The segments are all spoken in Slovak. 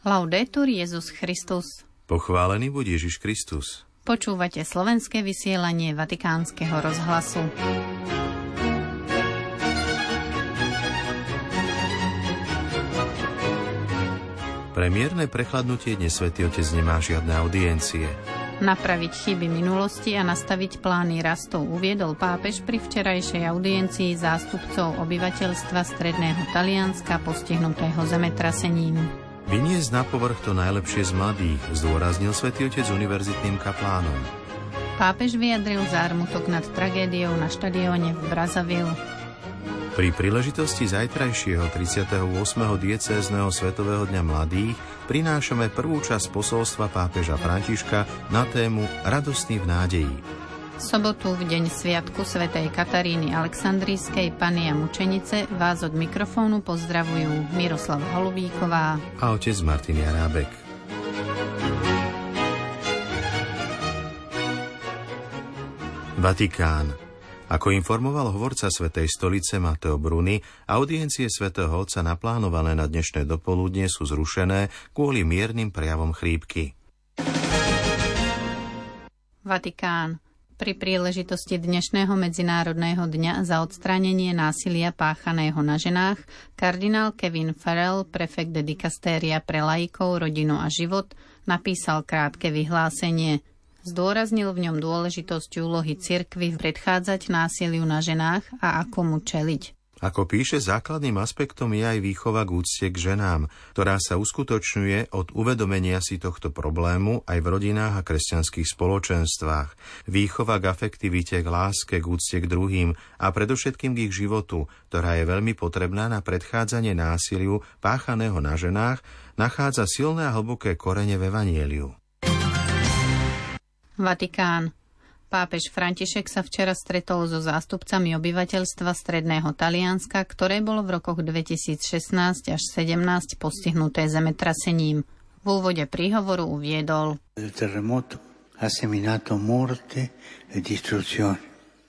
Laudetur Jezus Christus. Pochválený buď Ježiš Kristus. Počúvate slovenské vysielanie Vatikánskeho rozhlasu. Premiérne prechladnutie dnes Svetý Otec nemá žiadne audiencie. Napraviť chyby minulosti a nastaviť plány rastov uviedol pápež pri včerajšej audiencii zástupcov obyvateľstva stredného Talianska postihnutého zemetrasením. Vyniesť na povrch to najlepšie z mladých, zdôraznil svätý Otec univerzitným kaplánom. Pápež vyjadril zármutok nad tragédiou na štadióne v Brazzaville. Pri príležitosti zajtrajšieho 38. diecézneho Svetového dňa mladých prinášame prvú časť posolstva pápeža Františka na tému Radostný v nádeji sobotu v deň Sviatku svätej Kataríny Aleksandrijskej Pany a Mučenice vás od mikrofónu pozdravujú Miroslav Holubíková a otec Martin Jarábek. Vatikán. Ako informoval hovorca Svetej stolice Mateo Bruni, audiencie svätého Otca naplánované na dnešné dopoludne sú zrušené kvôli miernym prejavom chrípky. Vatikán. Pri príležitosti dnešného Medzinárodného dňa za odstránenie násilia páchaného na ženách kardinál Kevin Farrell, prefekt dikastéria pre laikov, rodinu a život, napísal krátke vyhlásenie. Zdôraznil v ňom dôležitosť úlohy cirkvy predchádzať násiliu na ženách a ako mu čeliť. Ako píše, základným aspektom je aj výchova k úcte k ženám, ktorá sa uskutočňuje od uvedomenia si tohto problému aj v rodinách a kresťanských spoločenstvách. Výchova k afektivite, k láske, k úcte k druhým a predovšetkým k ich životu, ktorá je veľmi potrebná na predchádzanie násiliu páchaného na ženách, nachádza silné a hlboké korene v Evanieliu. Vatikán. Pápež František sa včera stretol so zástupcami obyvateľstva stredného Talianska, ktoré bolo v rokoch 2016 až 17 postihnuté zemetrasením. V úvode príhovoru uviedol.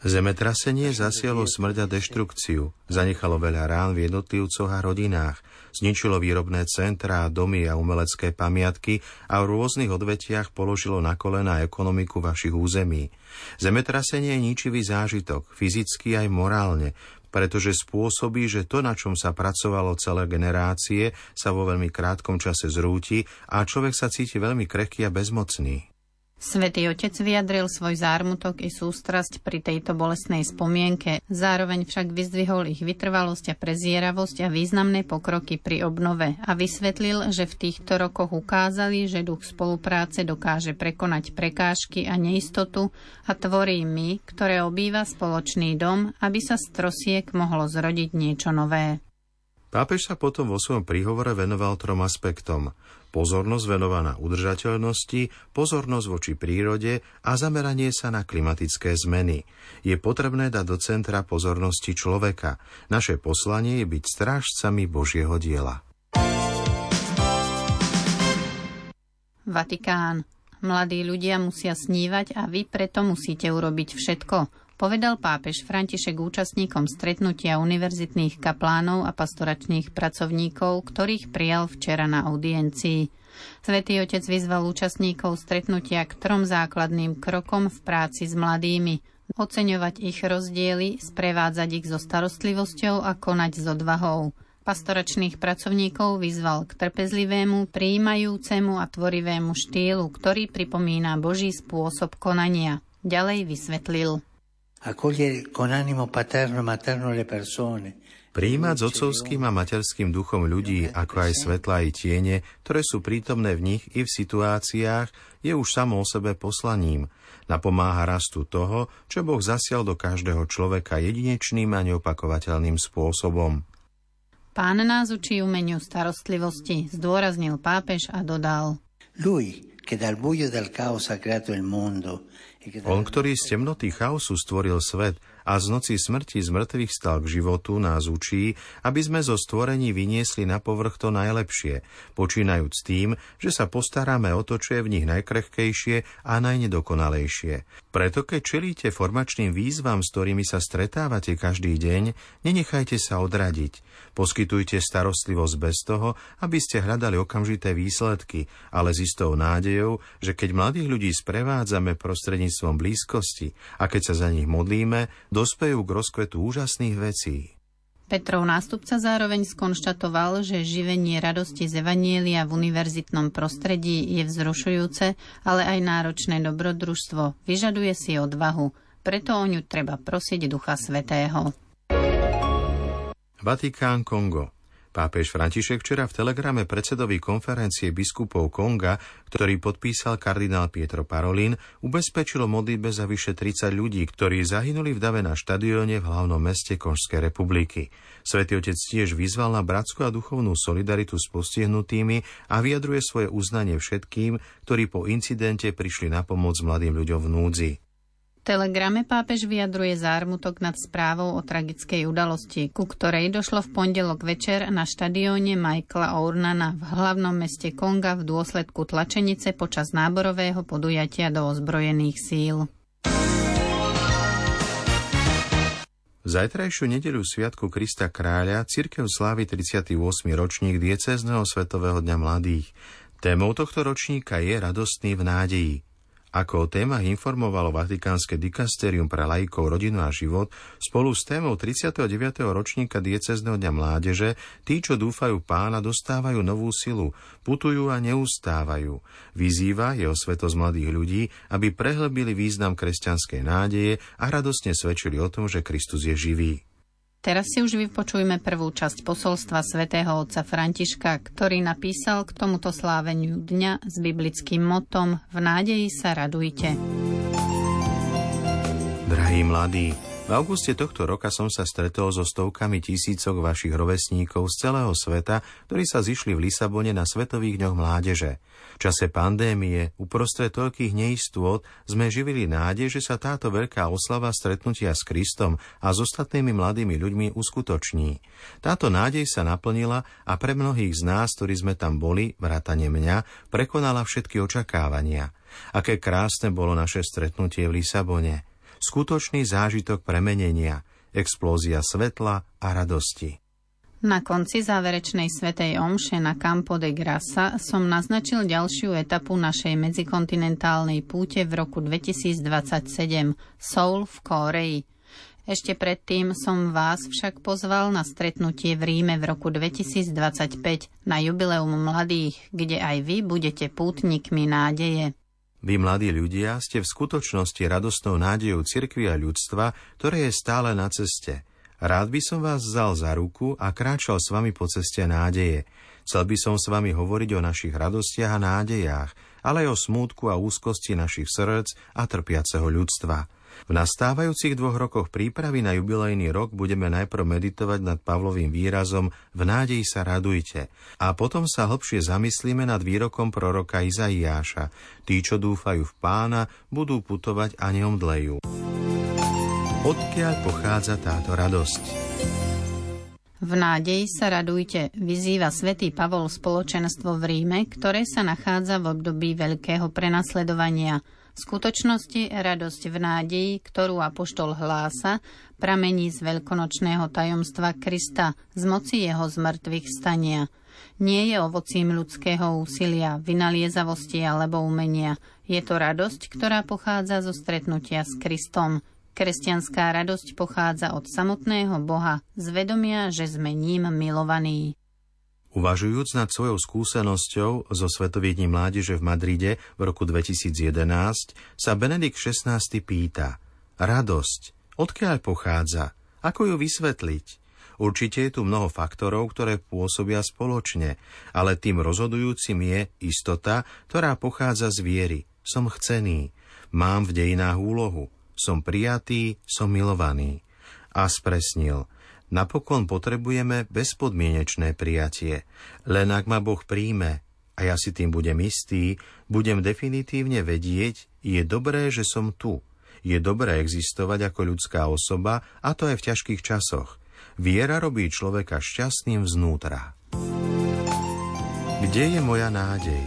Zemetrasenie zasialo smrť a deštrukciu, zanechalo veľa rán v jednotlivcoch a rodinách – zničilo výrobné centrá, domy a umelecké pamiatky a v rôznych odvetiach položilo na kolena ekonomiku vašich území. Zemetrasenie je ničivý zážitok, fyzicky aj morálne, pretože spôsobí, že to, na čom sa pracovalo celé generácie, sa vo veľmi krátkom čase zrúti a človek sa cíti veľmi krehký a bezmocný. Svetý Otec vyjadril svoj zármutok i sústrasť pri tejto bolestnej spomienke, zároveň však vyzdvihol ich vytrvalosť a prezieravosť a významné pokroky pri obnove a vysvetlil, že v týchto rokoch ukázali, že duch spolupráce dokáže prekonať prekážky a neistotu a tvorí my, ktoré obýva spoločný dom, aby sa z trosiek mohlo zrodiť niečo nové. Pápež sa potom vo svojom príhovore venoval trom aspektom pozornosť venovaná udržateľnosti, pozornosť voči prírode a zameranie sa na klimatické zmeny. Je potrebné dať do centra pozornosti človeka. Naše poslanie je byť strážcami Božieho diela. Vatikán. Mladí ľudia musia snívať a vy preto musíte urobiť všetko, povedal pápež František účastníkom stretnutia univerzitných kaplánov a pastoračných pracovníkov, ktorých prijal včera na audiencii. Svetý otec vyzval účastníkov stretnutia k trom základným krokom v práci s mladými. Oceňovať ich rozdiely, sprevádzať ich so starostlivosťou a konať s odvahou. Pastoračných pracovníkov vyzval k trpezlivému, prijímajúcemu a tvorivému štýlu, ktorý pripomína Boží spôsob konania. Ďalej vysvetlil e Príjmať s otcovským a materským duchom ľudí, ako aj svetla i tiene, ktoré sú prítomné v nich i v situáciách, je už samo o sebe poslaním. Napomáha rastu toho, čo Boh zasial do každého človeka jedinečným a neopakovateľným spôsobom. Pán nás učí umeniu starostlivosti, zdôraznil pápež a dodal. Lui, che dal buio del caos ha creato il mondo, on, ktorý z temnoty chaosu stvoril svet a z noci smrti z mŕtvych stal k životu nás učí, aby sme zo stvorení vyniesli na povrch to najlepšie, počínajúc tým, že sa postaráme o to, čo je v nich najkrehkejšie a najnedokonalejšie. Preto keď čelíte formačným výzvam, s ktorými sa stretávate každý deň, nenechajte sa odradiť. Poskytujte starostlivosť bez toho, aby ste hľadali okamžité výsledky, ale s istou nádejou, že keď mladých ľudí sprevádzame prostredníctvom blízkosti a keď sa za nich modlíme, dospejú k rozkvetu úžasných vecí. Petrov nástupca zároveň skonštatoval, že živenie radosti z Evanielia v univerzitnom prostredí je vzrušujúce, ale aj náročné dobrodružstvo. Vyžaduje si odvahu. Preto o ňu treba prosiť Ducha Svetého. Vatikán Kongo. Pápež František včera v telegrame predsedovi konferencie biskupov Konga, ktorý podpísal kardinál Pietro Parolin, ubezpečilo modlitbe za vyše 30 ľudí, ktorí zahynuli v dave na štadióne v hlavnom meste Konžskej republiky. Svetý otec tiež vyzval na bratskú a duchovnú solidaritu s postihnutými a vyjadruje svoje uznanie všetkým, ktorí po incidente prišli na pomoc mladým ľuďom v núdzi telegrame pápež vyjadruje zármutok nad správou o tragickej udalosti, ku ktorej došlo v pondelok večer na štadióne Michaela Ournana v hlavnom meste Konga v dôsledku tlačenice počas náborového podujatia do ozbrojených síl. Zajtrajšiu nedeľu Sviatku Krista Kráľa cirkev slávi 38. ročník diecézneho Svetového dňa mladých. Témou tohto ročníka je radostný v nádeji. Ako o témach informovalo Vatikánske dikasterium pre laikov, rodinu a život, spolu s témou 39. ročníka diecezného dňa mládeže, tí, čo dúfajú pána, dostávajú novú silu, putujú a neustávajú. Vyzýva jeho svetos mladých ľudí, aby prehlbili význam kresťanskej nádeje a radosne svedčili o tom, že Kristus je živý. Teraz si už vypočujme prvú časť posolstva svätého otca Františka, ktorý napísal k tomuto sláveniu dňa s biblickým motom V nádeji sa radujte. Drahí mladí, v auguste tohto roka som sa stretol so stovkami tisícok vašich rovesníkov z celého sveta, ktorí sa zišli v Lisabone na Svetových dňoch mládeže. V čase pandémie, uprostred toľkých neistôt, sme živili nádej, že sa táto veľká oslava stretnutia s Kristom a s ostatnými mladými ľuďmi uskutoční. Táto nádej sa naplnila a pre mnohých z nás, ktorí sme tam boli, vrátane mňa, prekonala všetky očakávania. Aké krásne bolo naše stretnutie v Lisabone skutočný zážitok premenenia, explózia svetla a radosti. Na konci záverečnej svetej omše na Campo de Grasa som naznačil ďalšiu etapu našej medzikontinentálnej púte v roku 2027 Soul v Kóreji. Ešte predtým som vás však pozval na stretnutie v Ríme v roku 2025 na jubileum mladých, kde aj vy budete pútnikmi nádeje. Vy, mladí ľudia, ste v skutočnosti radostnou nádejou cirkvi a ľudstva, ktoré je stále na ceste. Rád by som vás vzal za ruku a kráčal s vami po ceste nádeje. Chcel by som s vami hovoriť o našich radostiach a nádejách, ale aj o smútku a úzkosti našich srdc a trpiaceho ľudstva. V nastávajúcich dvoch rokoch prípravy na jubilejný rok budeme najprv meditovať nad Pavlovým výrazom V nádeji sa radujte a potom sa hlbšie zamyslíme nad výrokom proroka Izaiáša Tí, čo dúfajú v pána, budú putovať a neomdlejú. Odkiaľ pochádza táto radosť? V nádeji sa radujte, vyzýva svätý Pavol spoločenstvo v Ríme, ktoré sa nachádza v období veľkého prenasledovania – v skutočnosti radosť v nádeji, ktorú apoštol hlása, pramení z veľkonočného tajomstva Krista, z moci jeho zmrtvých stania. Nie je ovocím ľudského úsilia, vynaliezavosti alebo umenia. Je to radosť, ktorá pochádza zo stretnutia s Kristom. Kresťanská radosť pochádza od samotného Boha, z vedomia, že sme ním milovaní. Uvažujúc nad svojou skúsenosťou zo Svetových dní mládeže v Madride v roku 2011, sa Benedikt XVI pýta Radosť, odkiaľ pochádza? Ako ju vysvetliť? Určite je tu mnoho faktorov, ktoré pôsobia spoločne, ale tým rozhodujúcim je istota, ktorá pochádza z viery. Som chcený, mám v dejinách úlohu, som prijatý, som milovaný. A spresnil – Napokon potrebujeme bezpodmienečné prijatie. Len ak ma Boh príjme a ja si tým budem istý, budem definitívne vedieť, je dobré, že som tu. Je dobré existovať ako ľudská osoba, a to aj v ťažkých časoch. Viera robí človeka šťastným vznútra. Kde je moja nádej?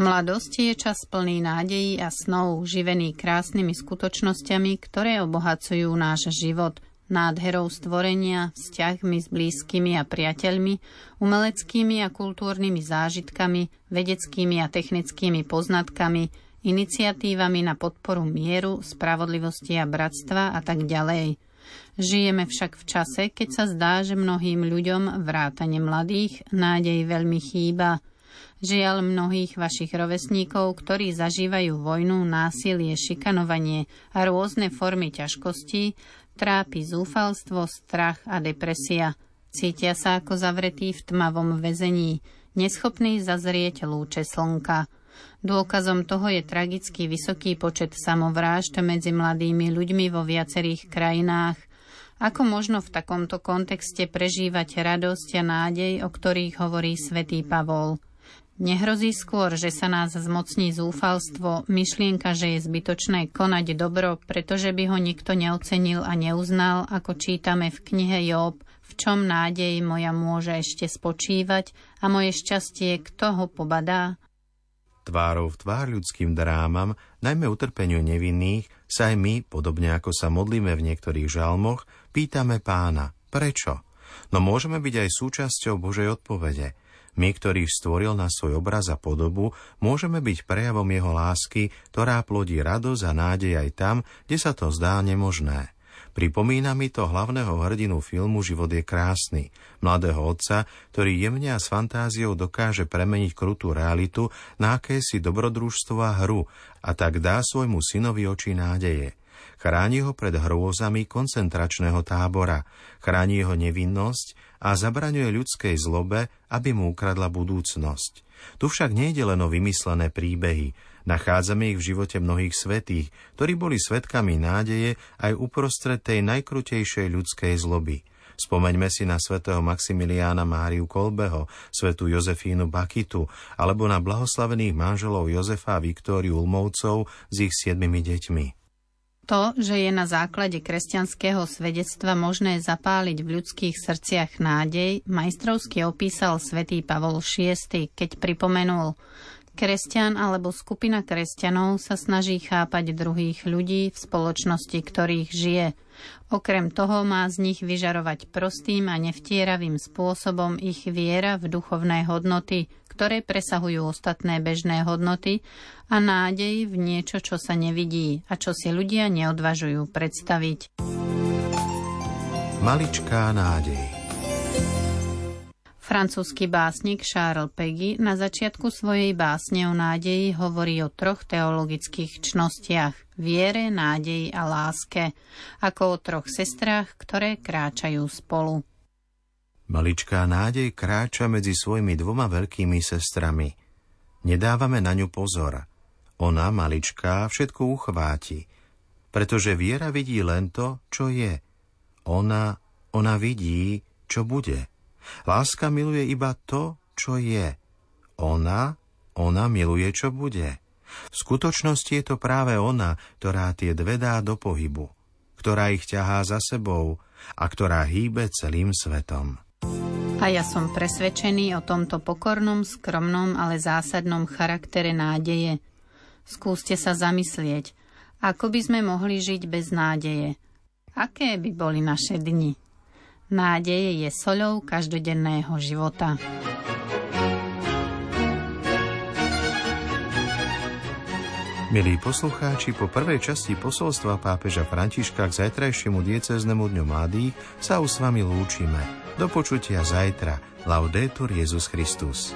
Mladosť je čas plný nádejí a snov, živený krásnymi skutočnosťami, ktoré obohacujú náš život – nádherou stvorenia, vzťahmi s blízkymi a priateľmi, umeleckými a kultúrnymi zážitkami, vedeckými a technickými poznatkami, iniciatívami na podporu mieru, spravodlivosti a bratstva a tak ďalej. Žijeme však v čase, keď sa zdá, že mnohým ľuďom, vrátane mladých, nádej veľmi chýba. Žiaľ mnohých vašich rovesníkov, ktorí zažívajú vojnu, násilie, šikanovanie a rôzne formy ťažkostí, trápi zúfalstvo, strach a depresia. Cítia sa ako zavretí v tmavom väzení, neschopní zazrieť lúče slnka. Dôkazom toho je tragicky vysoký počet samovrážd medzi mladými ľuďmi vo viacerých krajinách. Ako možno v takomto kontexte prežívať radosť a nádej, o ktorých hovorí svätý Pavol? Nehrozí skôr, že sa nás zmocní zúfalstvo, myšlienka, že je zbytočné konať dobro, pretože by ho nikto neocenil a neuznal, ako čítame v knihe Job, v čom nádej moja môže ešte spočívať a moje šťastie kto ho pobadá? Tvárov v tvár ľudským drámam, najmä utrpeniu nevinných, sa aj my, podobne ako sa modlíme v niektorých žalmoch, pýtame pána, prečo? No môžeme byť aj súčasťou Božej odpovede – my, ktorých stvoril na svoj obraz a podobu, môžeme byť prejavom jeho lásky, ktorá plodí radosť a nádej aj tam, kde sa to zdá nemožné. Pripomína mi to hlavného hrdinu filmu Život je krásny, mladého otca, ktorý jemne a s fantáziou dokáže premeniť krutú realitu na akési dobrodružstvo a hru a tak dá svojmu synovi oči nádeje. Chráni ho pred hrôzami koncentračného tábora, chráni jeho nevinnosť a zabraňuje ľudskej zlobe, aby mu ukradla budúcnosť. Tu však nejde len o vymyslené príbehy. Nachádzame ich v živote mnohých svetých, ktorí boli svetkami nádeje aj uprostred tej najkrutejšej ľudskej zloby. Spomeňme si na svätého Maximiliána Máriu Kolbeho, svetú Jozefínu Bakitu, alebo na blahoslavených manželov Jozefa a Viktóriu Ulmovcov s ich siedmimi deťmi. To, že je na základe kresťanského svedectva možné zapáliť v ľudských srdciach nádej, majstrovsky opísal svätý Pavol VI, keď pripomenul Kresťan alebo skupina kresťanov sa snaží chápať druhých ľudí v spoločnosti, ktorých žije. Okrem toho má z nich vyžarovať prostým a nevtieravým spôsobom ich viera v duchovné hodnoty, ktoré presahujú ostatné bežné hodnoty a nádej v niečo, čo sa nevidí a čo si ľudia neodvažujú predstaviť. Maličká nádej Francúzsky básnik Charles Peggy na začiatku svojej básne o nádeji hovorí o troch teologických čnostiach – viere, nádeji a láske, ako o troch sestrách, ktoré kráčajú spolu. Maličká nádej kráča medzi svojimi dvoma veľkými sestrami. Nedávame na ňu pozor. Ona, maličká, všetko uchváti, pretože viera vidí len to, čo je. Ona, ona vidí, čo bude. Láska miluje iba to, čo je. Ona, ona miluje, čo bude. V skutočnosti je to práve ona, ktorá tie dve dá do pohybu, ktorá ich ťahá za sebou a ktorá hýbe celým svetom. A ja som presvedčený o tomto pokornom, skromnom, ale zásadnom charaktere nádeje. Skúste sa zamyslieť, ako by sme mohli žiť bez nádeje. Aké by boli naše dni? Nádeje je soľou každodenného života. Milí poslucháči, po prvej časti posolstva pápeža Františka k zajtrajšiemu diecéznemu dňu mladých sa už s vami lúčime. Do počutia zajtra. Laudetur Jezus Christus.